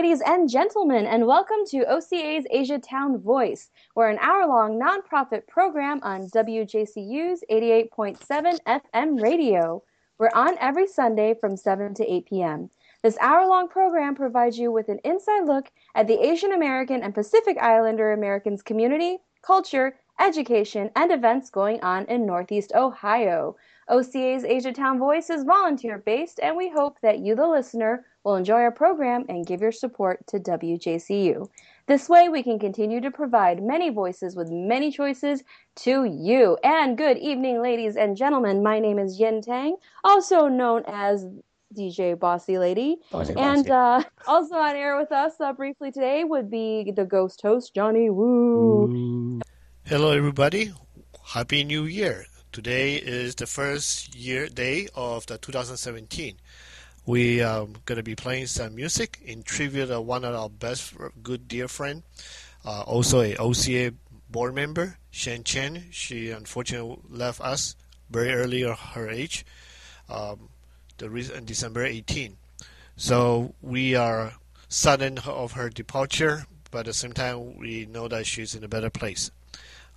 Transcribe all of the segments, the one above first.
ladies and gentlemen, and welcome to OCA's Asia Town Voice. We're an hour long nonprofit program on WJCU's 88.7 FM radio. We're on every Sunday from 7 to 8 p.m. This hour long program provides you with an inside look at the Asian American and Pacific Islander Americans community, culture, education, and events going on in Northeast Ohio. OCA's Asia Town Voice is volunteer based, and we hope that you, the listener, will enjoy our program and give your support to WJCU. This way, we can continue to provide many voices with many choices to you. And good evening, ladies and gentlemen. My name is Yin Tang, also known as DJ Bossy Lady. Bossy, and Uh, also on air with us uh, briefly today would be the ghost host, Johnny Woo. Hello, everybody. Happy New Year. Today is the first year day of the 2017. We are going to be playing some music in tribute of one of our best good dear friend, uh, also a OCA board member, Shen Chen. She unfortunately left us very early of her age, um, the reason, December 18. So we are sudden of her departure, but at the same time we know that she's in a better place.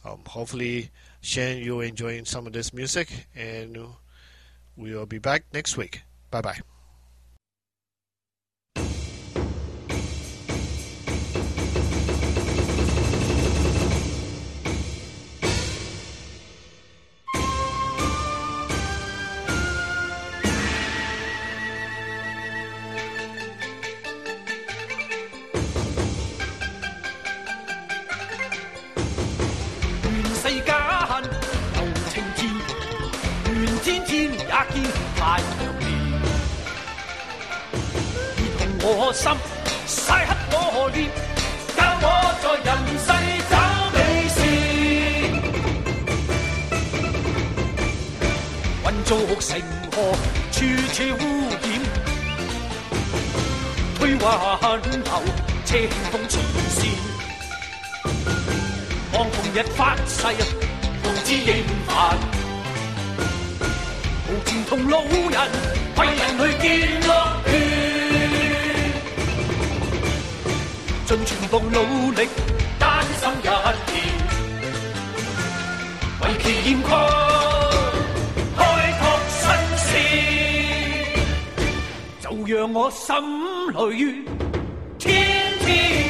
Um, hopefully Shane, you're enjoying some of this music, and we'll be back next week. Bye bye. 披太阳面，热痛我心，晒黑我脸，教我在人世找美善。浑浊成河，处处污染，推话恨透，清风前线。望红日发誓，不知影还。老人，为人去建乐园，尽全部努力，丹心一片，為乾坤開闢新事，就讓我心裏天天。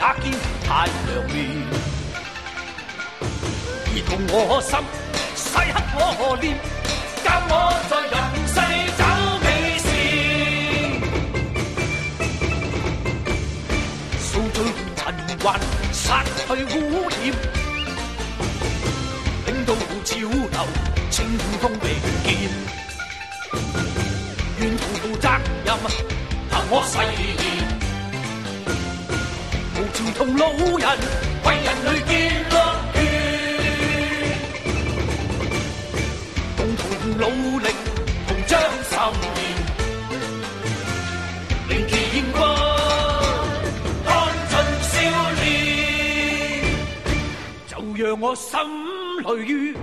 也见太阳面，移童我心，洗刻我念，教我在人世找美善，扫尽尘寰，失去污染，冰冻潮流，清风未见，愿负责任，凭我誓。共同努力，同将实现，令乾坤看尽笑脸。就让我心累于。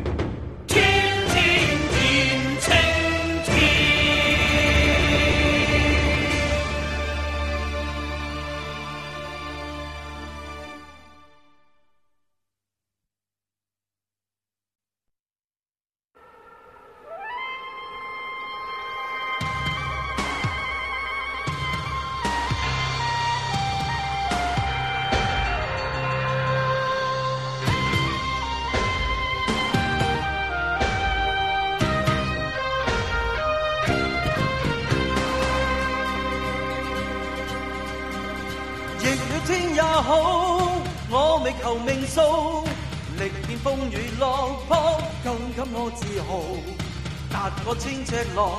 过千尺浪，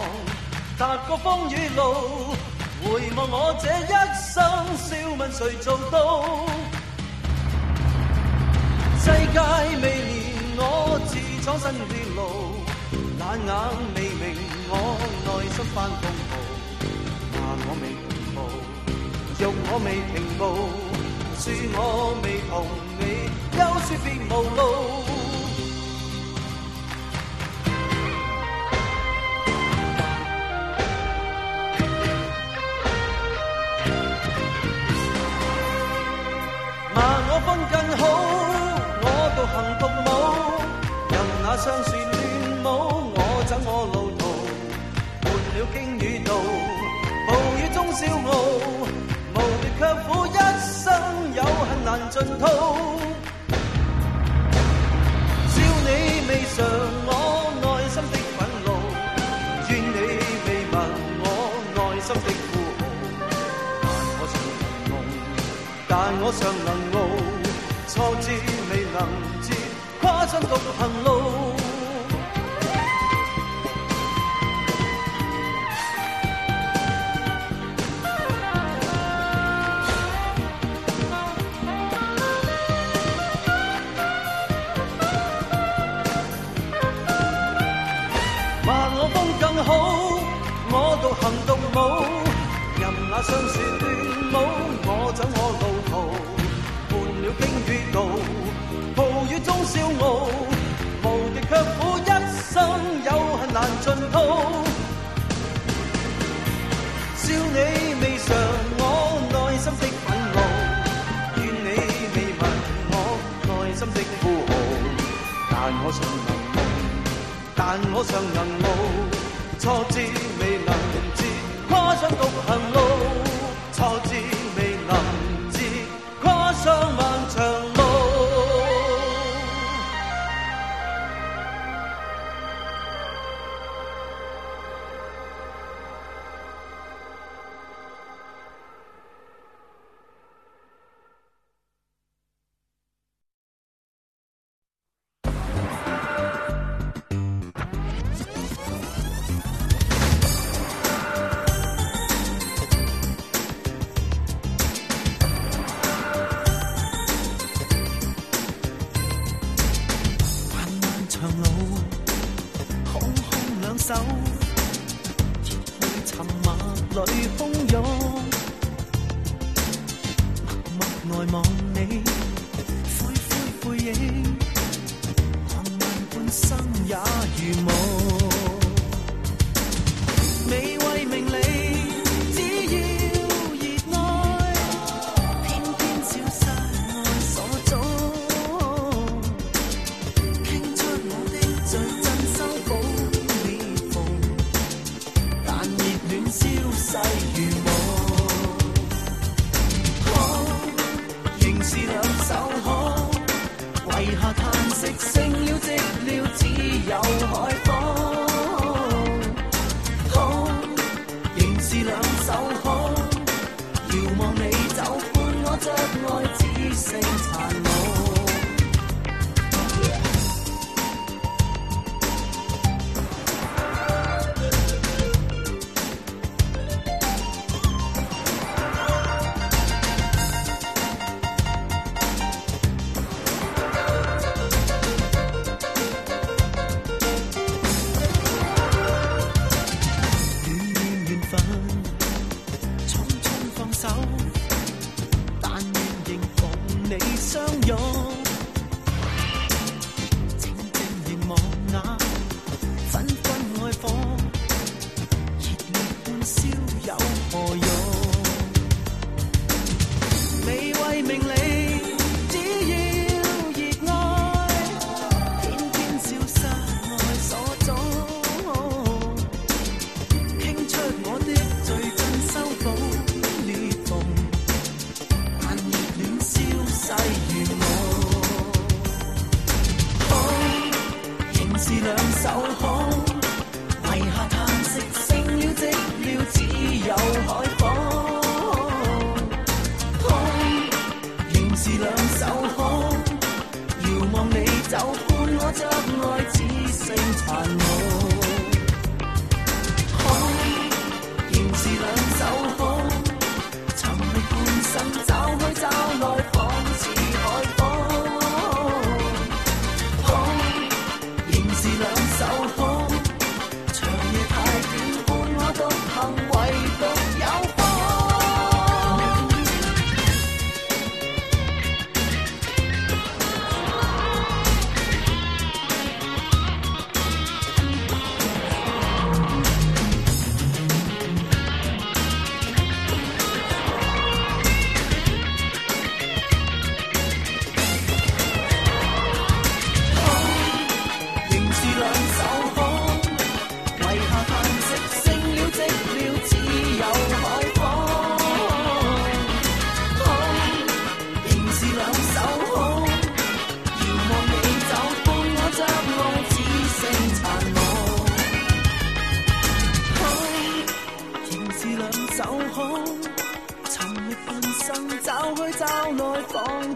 踏过风雨路，回望我这一生，笑问谁做到？世界未怜我，自闯新路。冷眼未明，我内心翻风涛。但我未停步，若我未停步，恕我未同你休说并无路。我分更好，我独行独舞，任那双船乱舞，我走我路途。换了经与道，暴雨中笑傲，无怨却苦，一生有幸难尽吐。笑你未尝我内心的愤怒，怨你未闻我内心的呼号。但我曾能，但我尚能。未能知，跨进共行路。但我尚能悟，但我尚能露，挫折未能折，跨上独行路。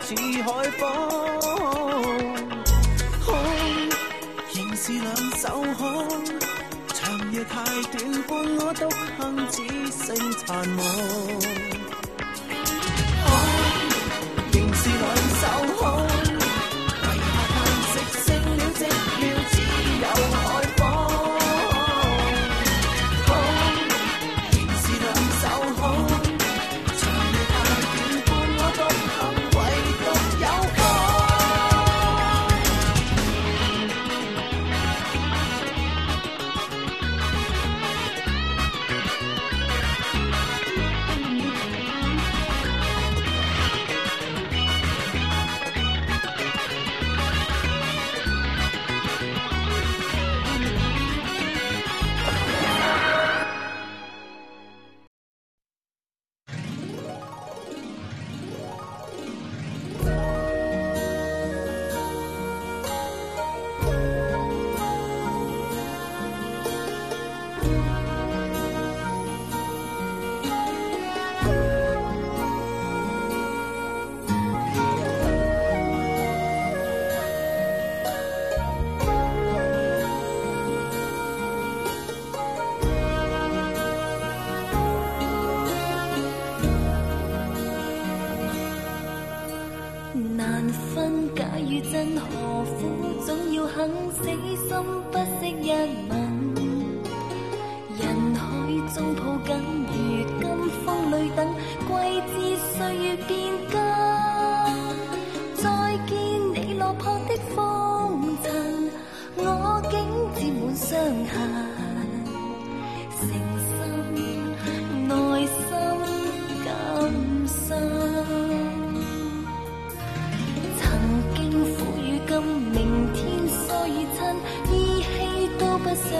似海风，空，仍是两手空。长夜太短，伴我独行，只剩残梦。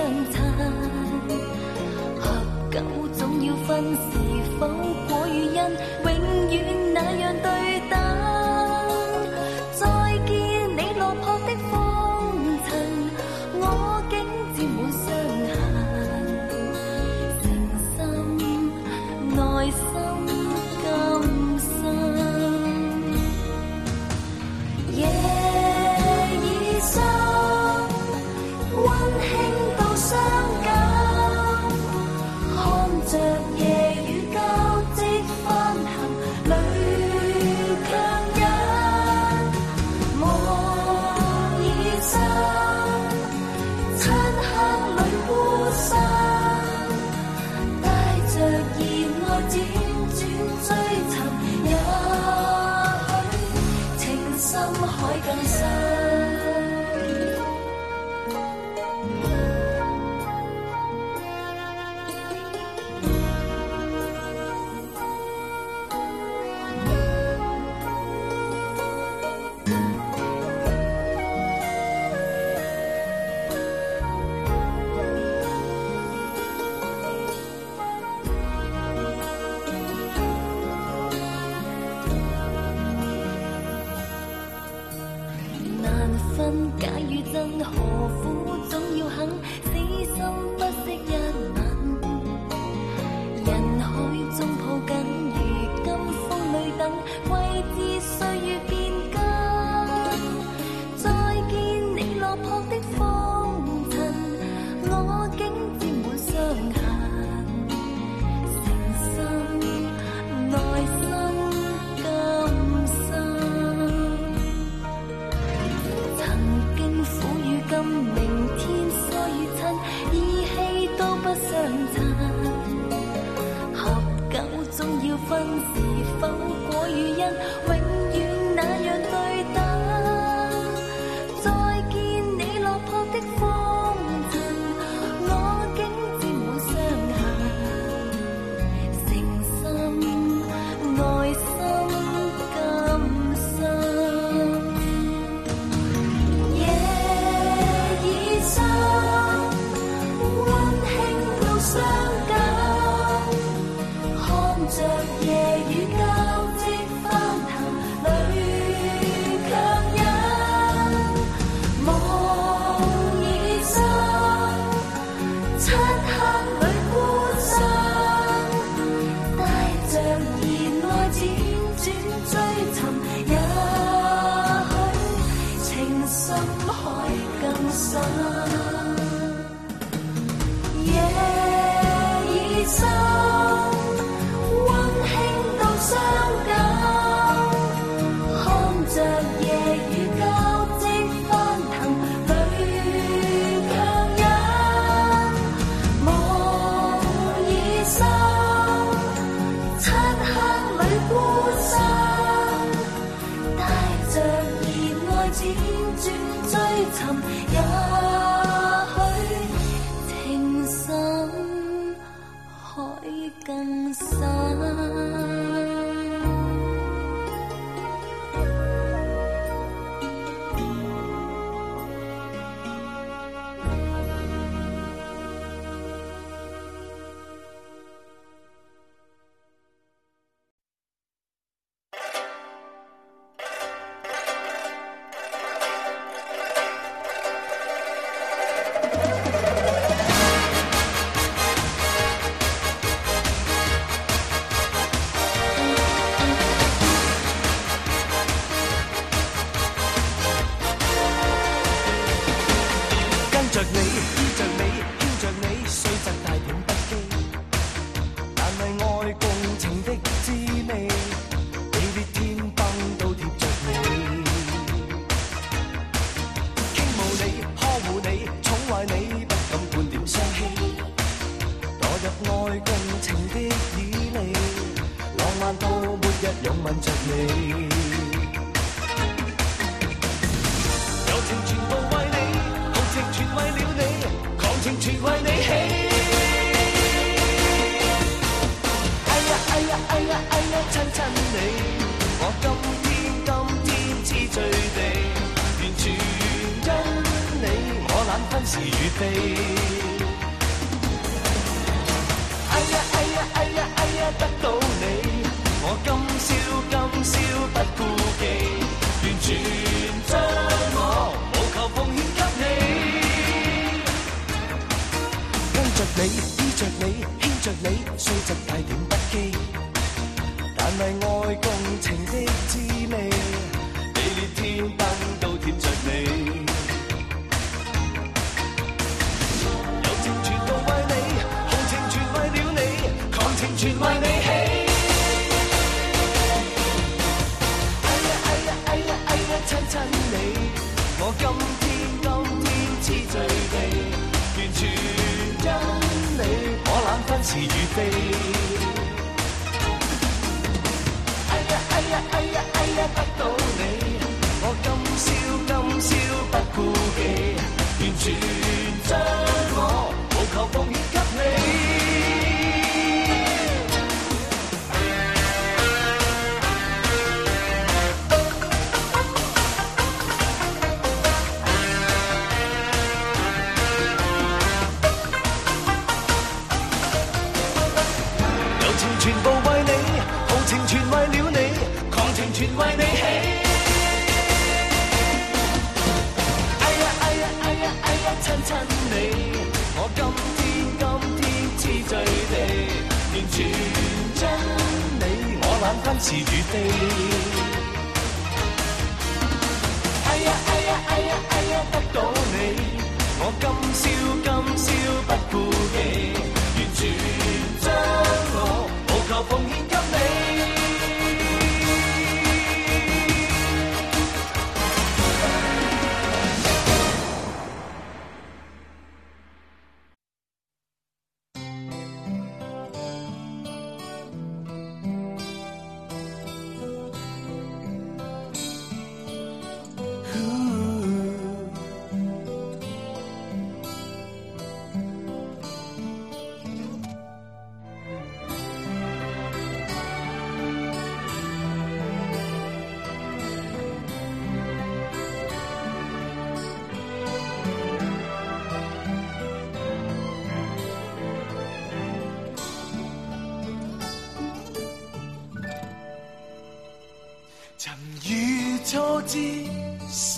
曾经。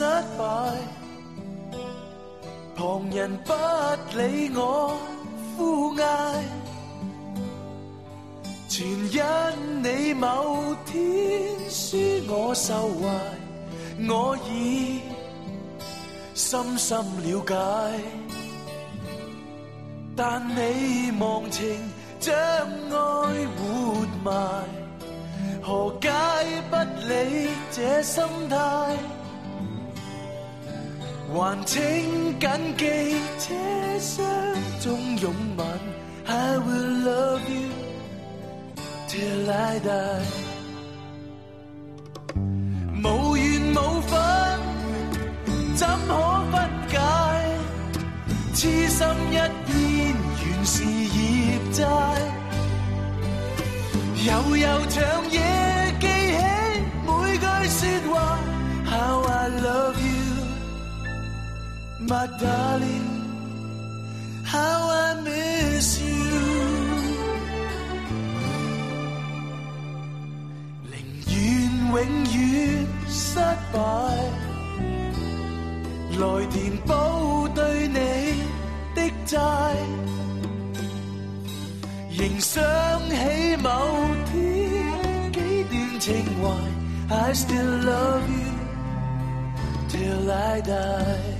失败，旁人不理我呼嗌，全因你某天输我受怀，我已深深了解。但你忘情将爱活埋，何解不理这心态？还请谨记车窗中拥吻，I will love you till I die。无怨无悔，怎可不解？痴心一片，原是孽债，悠悠抢夜。my darling, how I miss you. I still love you till I die.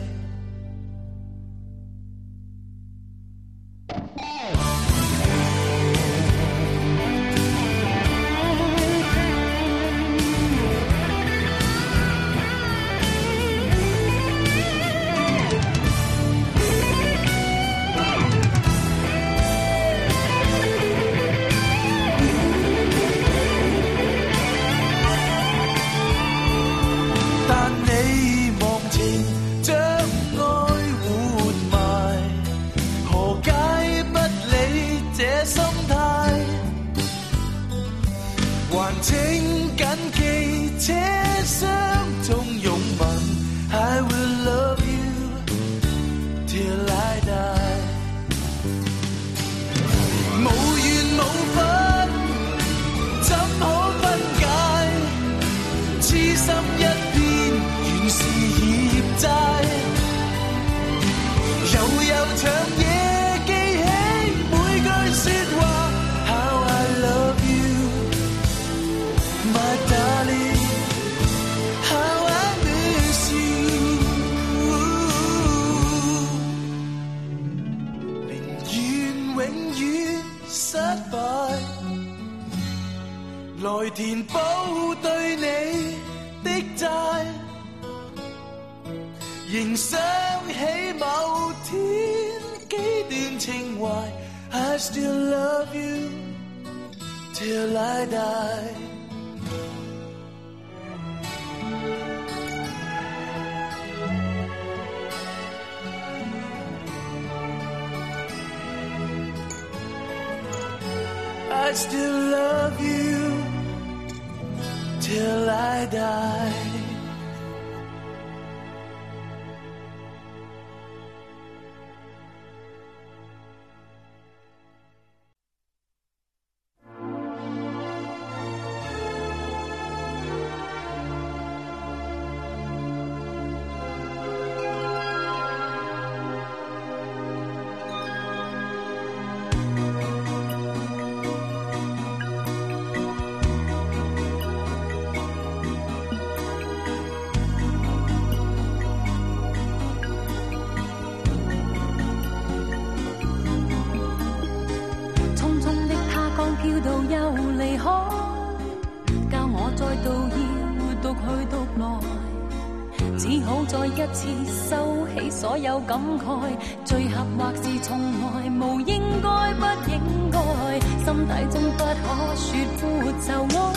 有感慨，聚合或是从来无应该不应该，心底中不可说宽就爱，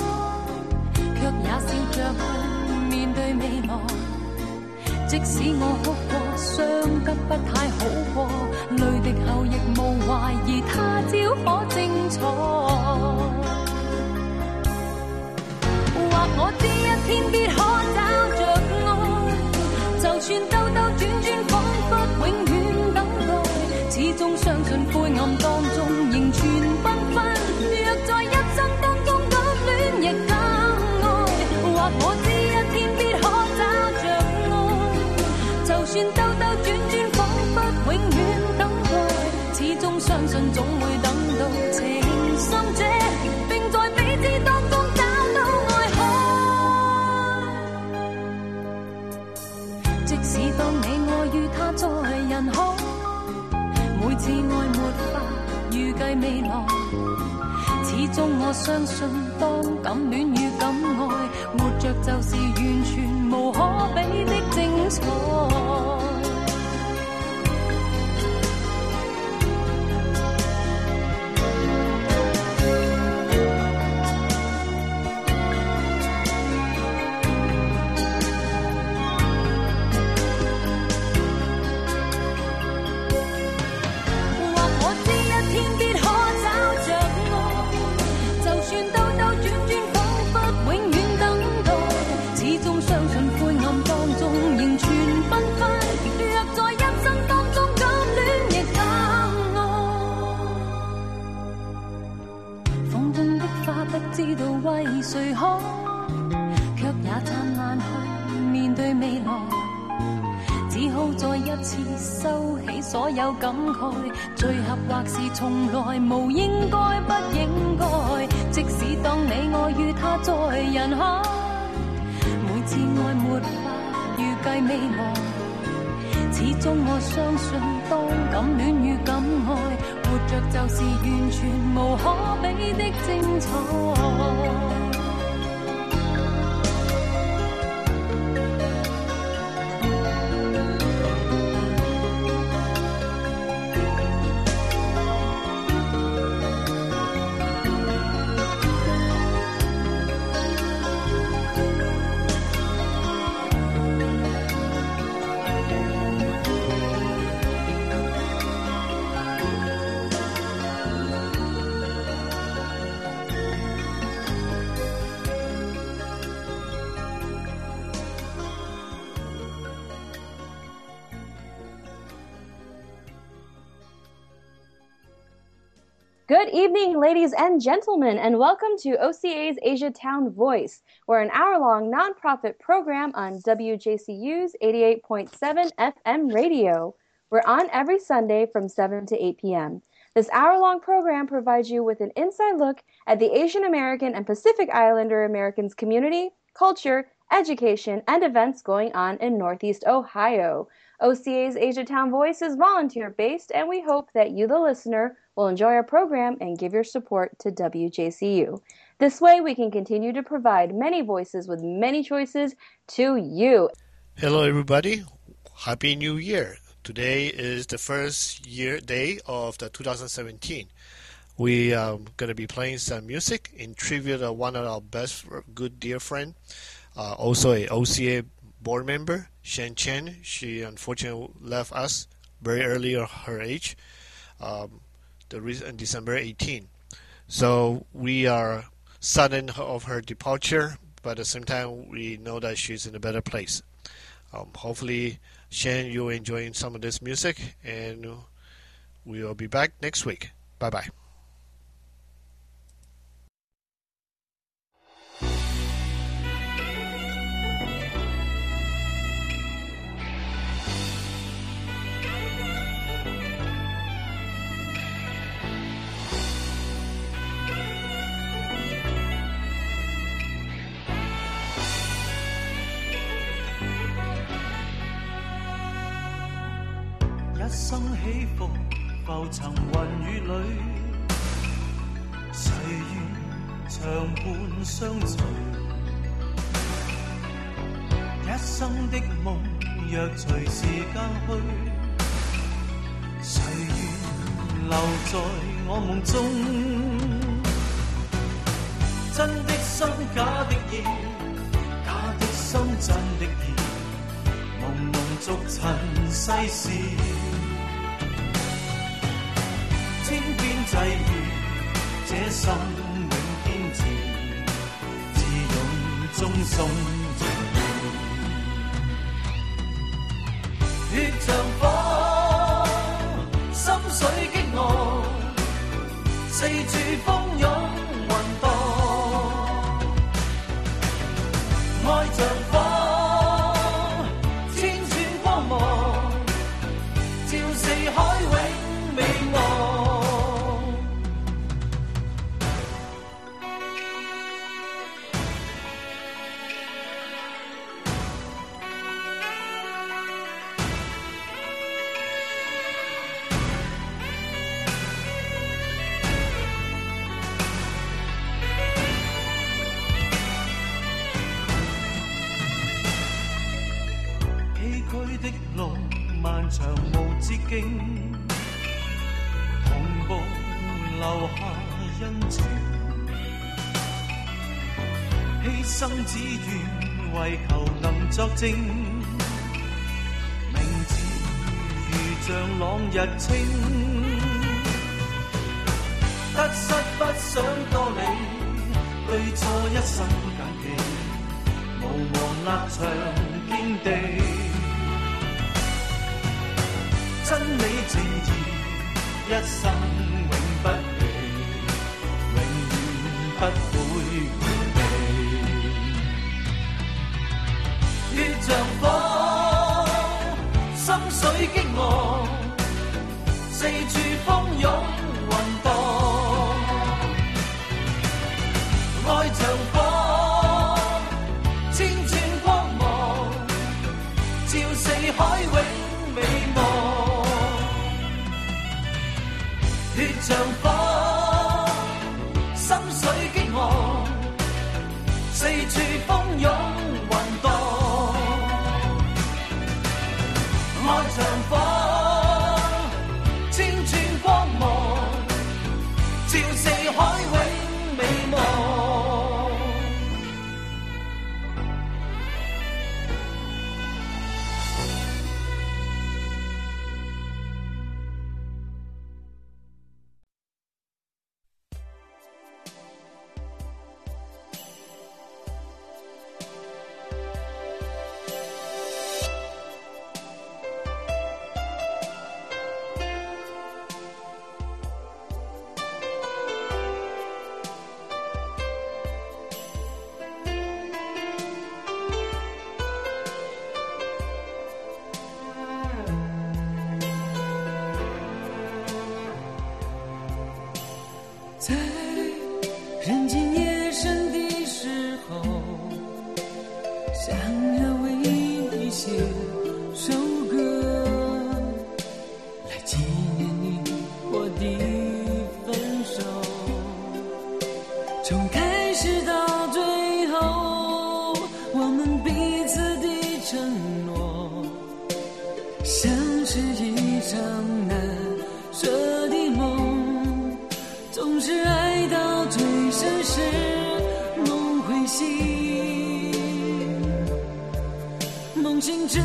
却也笑着去面对未来。即使我哭过，伤得不。始终我相信，当感恋与感爱，活着就是完全无可比的精彩。所有感慨，聚合或是从来无应该不应该。即使当你爱与他在人海，每次爱没法预计未来。始终我相信，当感恋与感爱，活着就是完全无可比的精彩。Good evening, ladies and gentlemen, and welcome to OCA's Asia Town Voice. We're an hour long nonprofit program on WJCU's 88.7 FM radio. We're on every Sunday from 7 to 8 p.m. This hour long program provides you with an inside look at the Asian American and Pacific Islander Americans community, culture, education, and events going on in Northeast Ohio. OCA's Asia Town Voice is volunteer based, and we hope that you, the listener, will enjoy our program and give your support to WJCU. This way, we can continue to provide many voices with many choices to you. Hello, everybody. Happy New Year. Today is the first year day of the 2017. We are um, going to be playing some music in tribute to one of our best good dear friend, uh, also a OCA board member, Shen Chen. She unfortunately left us very early of her age. Um, the reason December 18. So we are sudden of her departure, but at the same time we know that she's in a better place. Um, hopefully, Shane, you're enjoying some of this music, and we will be back next week. Bye bye. 一生起伏，浮沉云雨里。谁愿长伴相随？一生的梦，若随时间去，谁愿留在我梦中？真的心，假的意；假的心，真的意。茫茫俗尘世事。际遇，这心永坚持，自勇中送情意，血像火，心水激昂，四处风。心只愿为求能作证，名字如像朗日清，得失不想多理，对错一生简记，无望立场坚地，真理正义，一生永不离，永远不会。血像火，心水激昂，四处风涌云荡。爱像火，千串光芒，照四海永美梦。血像火。从开始到最后，我们彼此的承诺，像是一场难舍的梦，总是爱到最深时，梦会醒，梦醒之。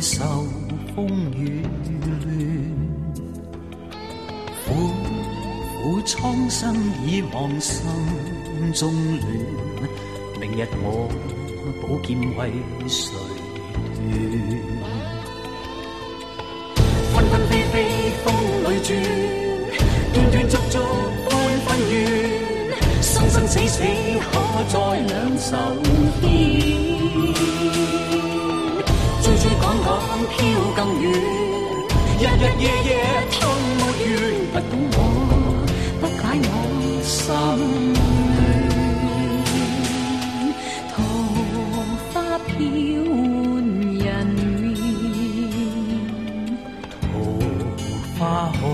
受风雨乱，苦苦苍生已忘心中恋。明日我宝剑为谁断？纷纷飞飞风里转，断断续续半分缘。生生死死可再两手牵。处处讲飘更远，日日夜夜痛没完。不懂我不解我心乱，桃花飘换人面，桃花开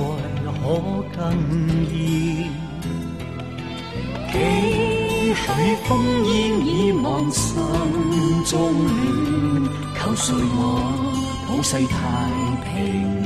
可更艳。几许烽烟已望心中恋。求谁我普世太平。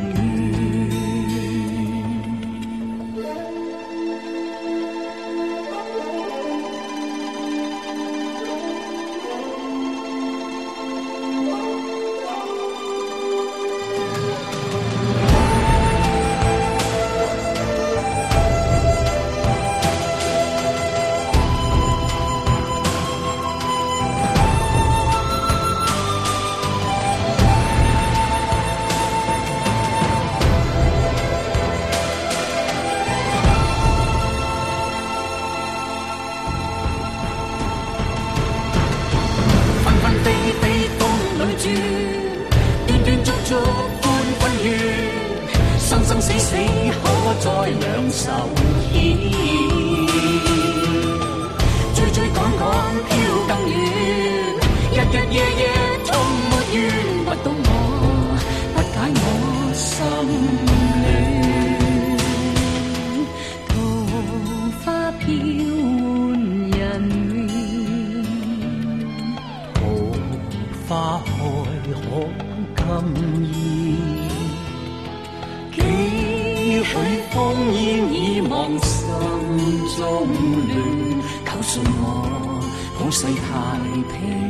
风里，求信我，普世太平。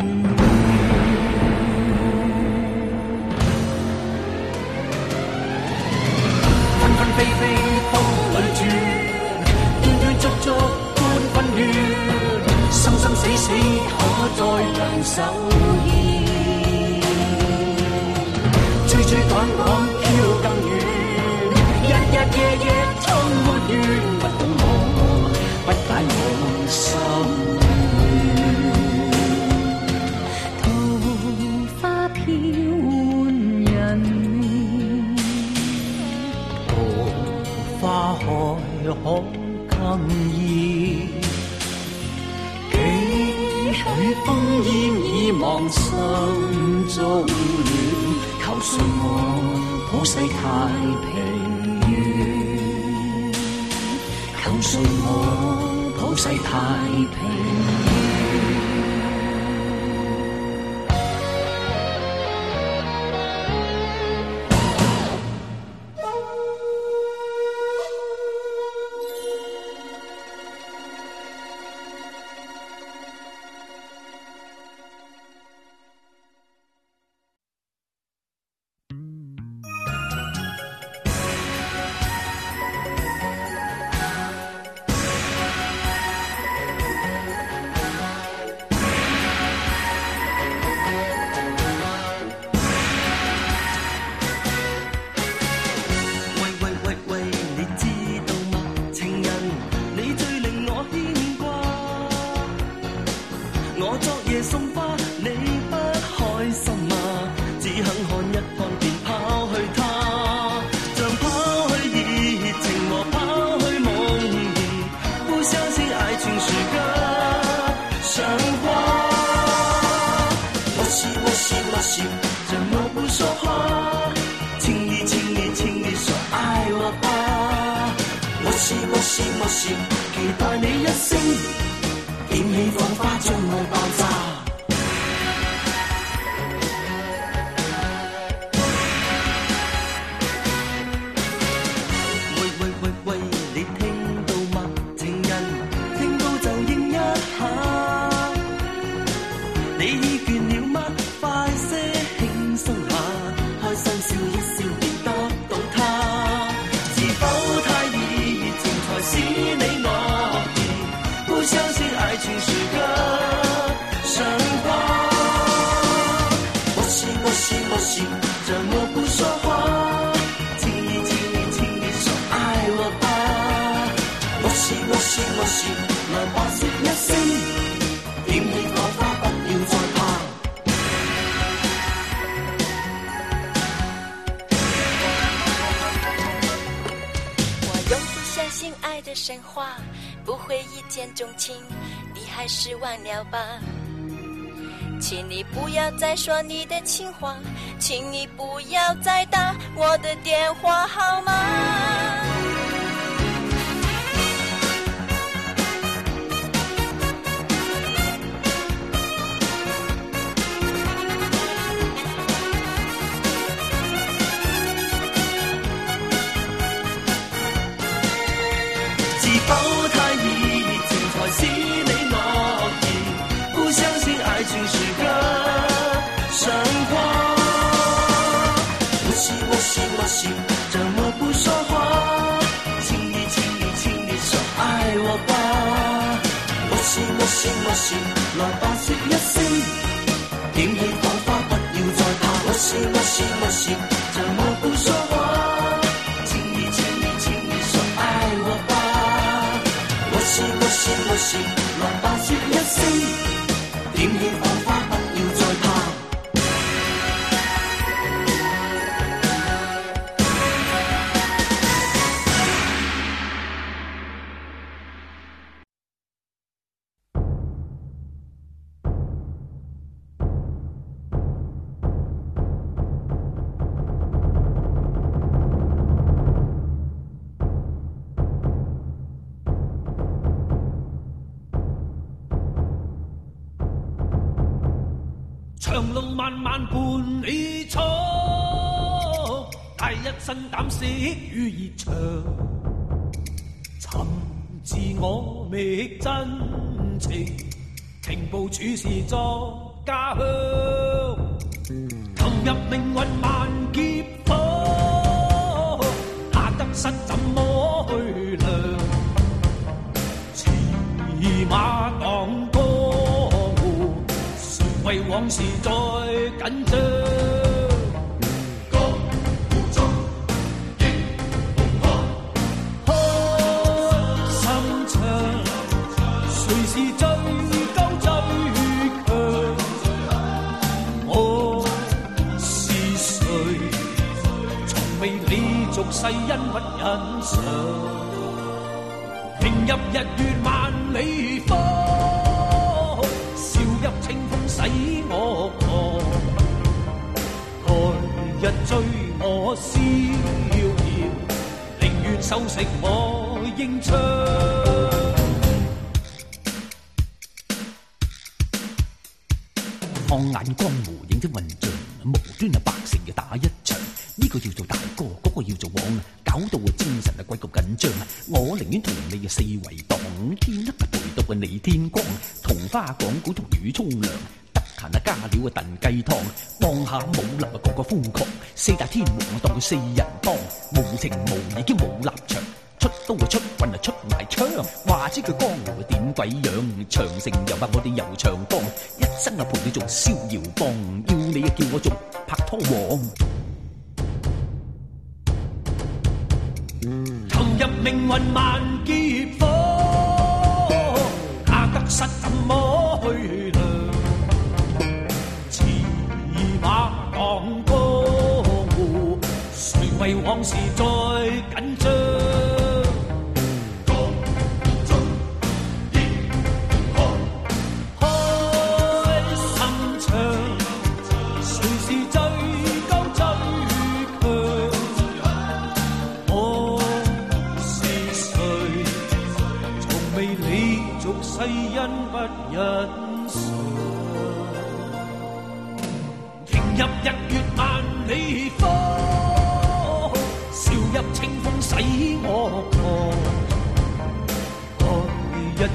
纷纷飞飞风里转，断断续续欢生生死死可再两手牵，追追赶。世太平圆，求遂我普世太平。看一看便抛去它，像抛去热情和抛去梦儿。不相信爱情是个神话。我信我信我信，怎么不说话？请你请你请你说爱我吧。我信我信我信，期待你一声，点起火花，将爱爆炸。神话不会一见钟情，你还是忘了吧。请你不要再说你的情话，请你不要再打我的电话好吗？什么事？来吧说一声，点起火花，不要再怕。什么事？什么事？步处是作家乡，投入命运万劫火，得失怎么去量？骑马荡江湖，谁为往事再紧张？你俗世恩不忍上，平入日月万里风，笑入清风使我狂。来日追我逍遥，宁愿收食我英枪。看眼光无影的幻象，无端啊百姓又打一。我叫做大哥，嗰个要做王，搞到我精神啊鬼咁紧张。我宁愿同你啊四围荡，天黑啊陪到啊你天光，同花讲古同雨冲凉，得闲啊加料啊炖鸡汤，帮下武林啊个个疯狂，四大天王当佢四人帮，无情无义兼冇立场，出刀啊出棍啊出埋枪，话知佢江湖点鬼样？长城又话我哋游长江，一生啊陪你做逍遥帮，要你啊叫我做拍拖王。投入命运万劫火，那得失怎么去量？驰马荡江湖，谁为往事再紧张？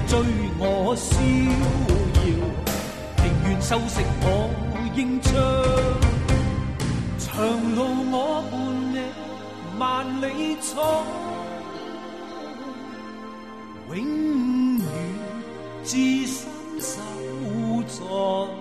追我逍遥，宁愿收食我应唱。长路我伴你万里闯，永远至深守在。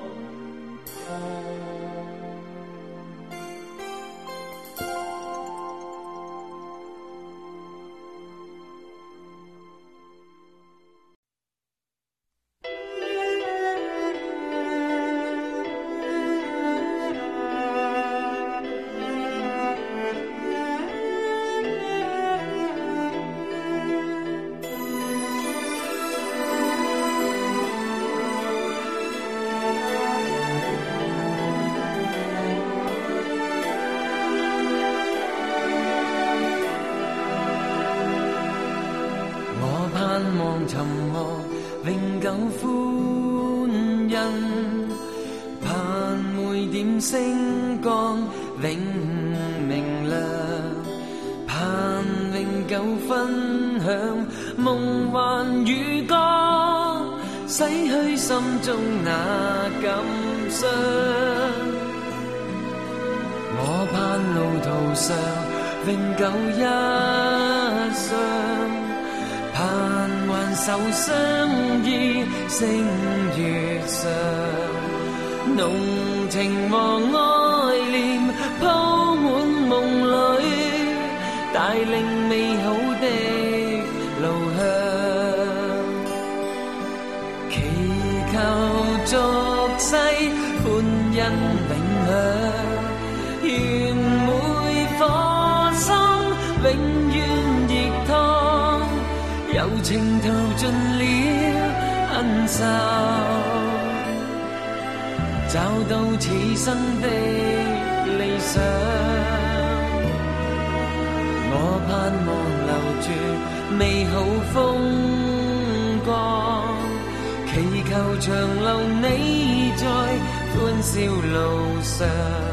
永远热汤，柔情投尽了恩愁，找到此生的理想。我盼望留住美好风光，祈求长留你在欢笑路上。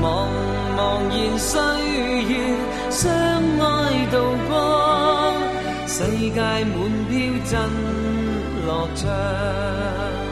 茫茫然岁月，相爱渡过，世界满飘真乐章。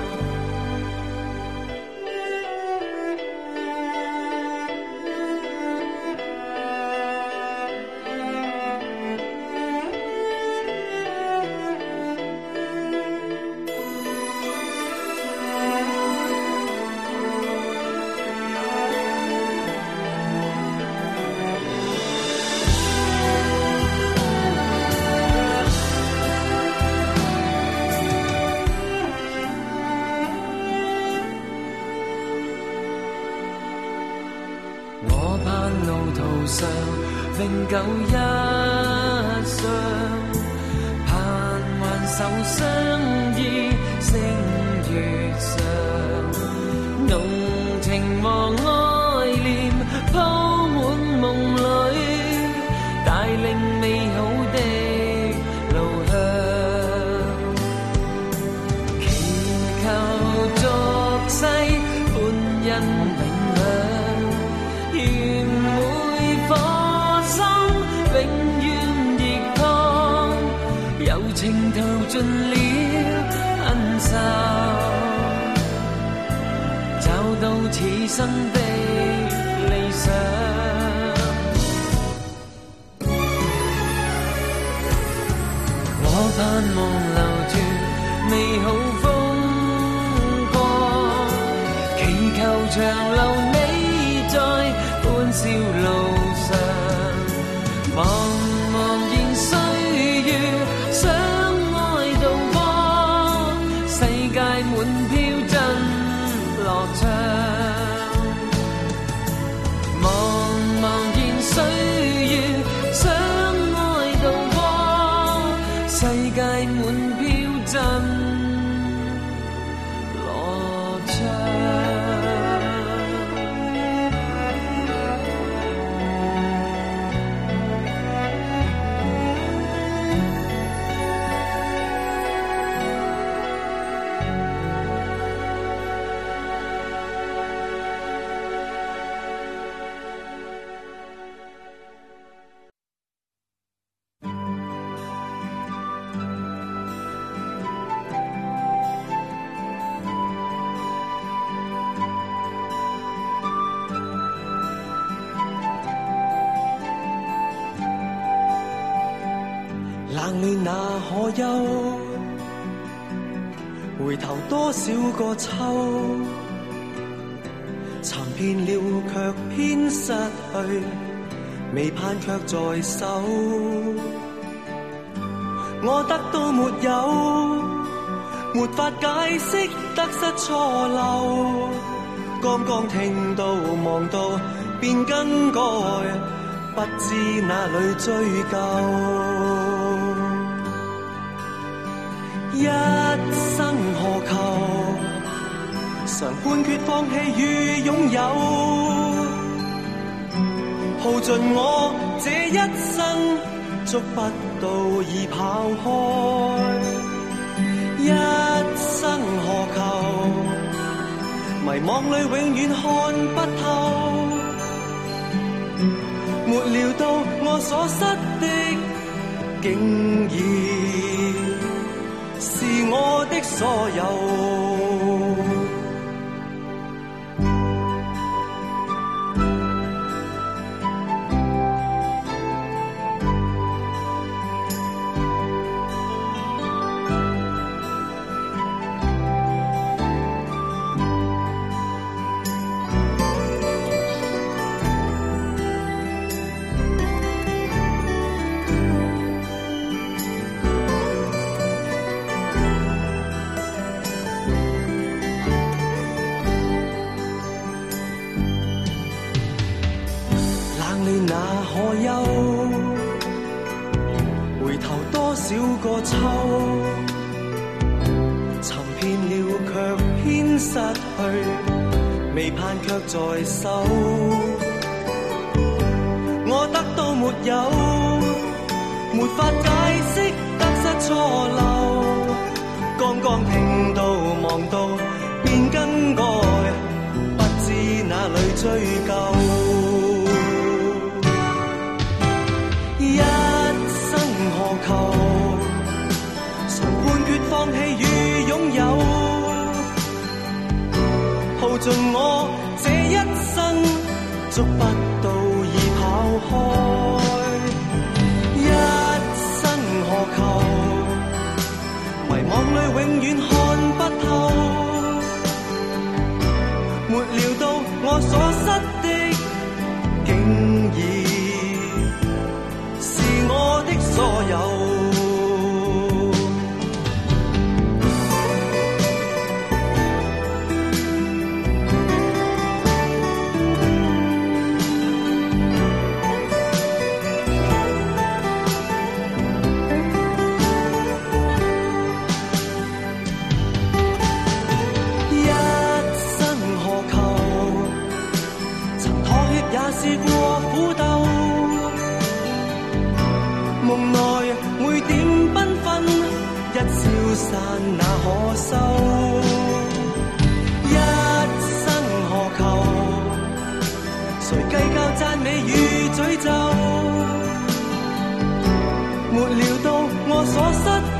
something 都没有，没法解释得失错漏。刚刚听到望到便更改，不知哪里追究。一生何求？常判决放弃与拥有，耗尽我这一生，足不。都已跑开，一生何求？迷惘里永远看不透，没料到我所失的，竟然是我的所有。我得到没有，没法解释得失错漏。刚刚听到忙到便更改，不知哪里追究。一生何求？常判决放弃与拥有，耗尽我捉不到，已跑开。一生何求？迷惘里永远看不透。没料到我所失的，竟已是我的所有。所失。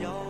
遥。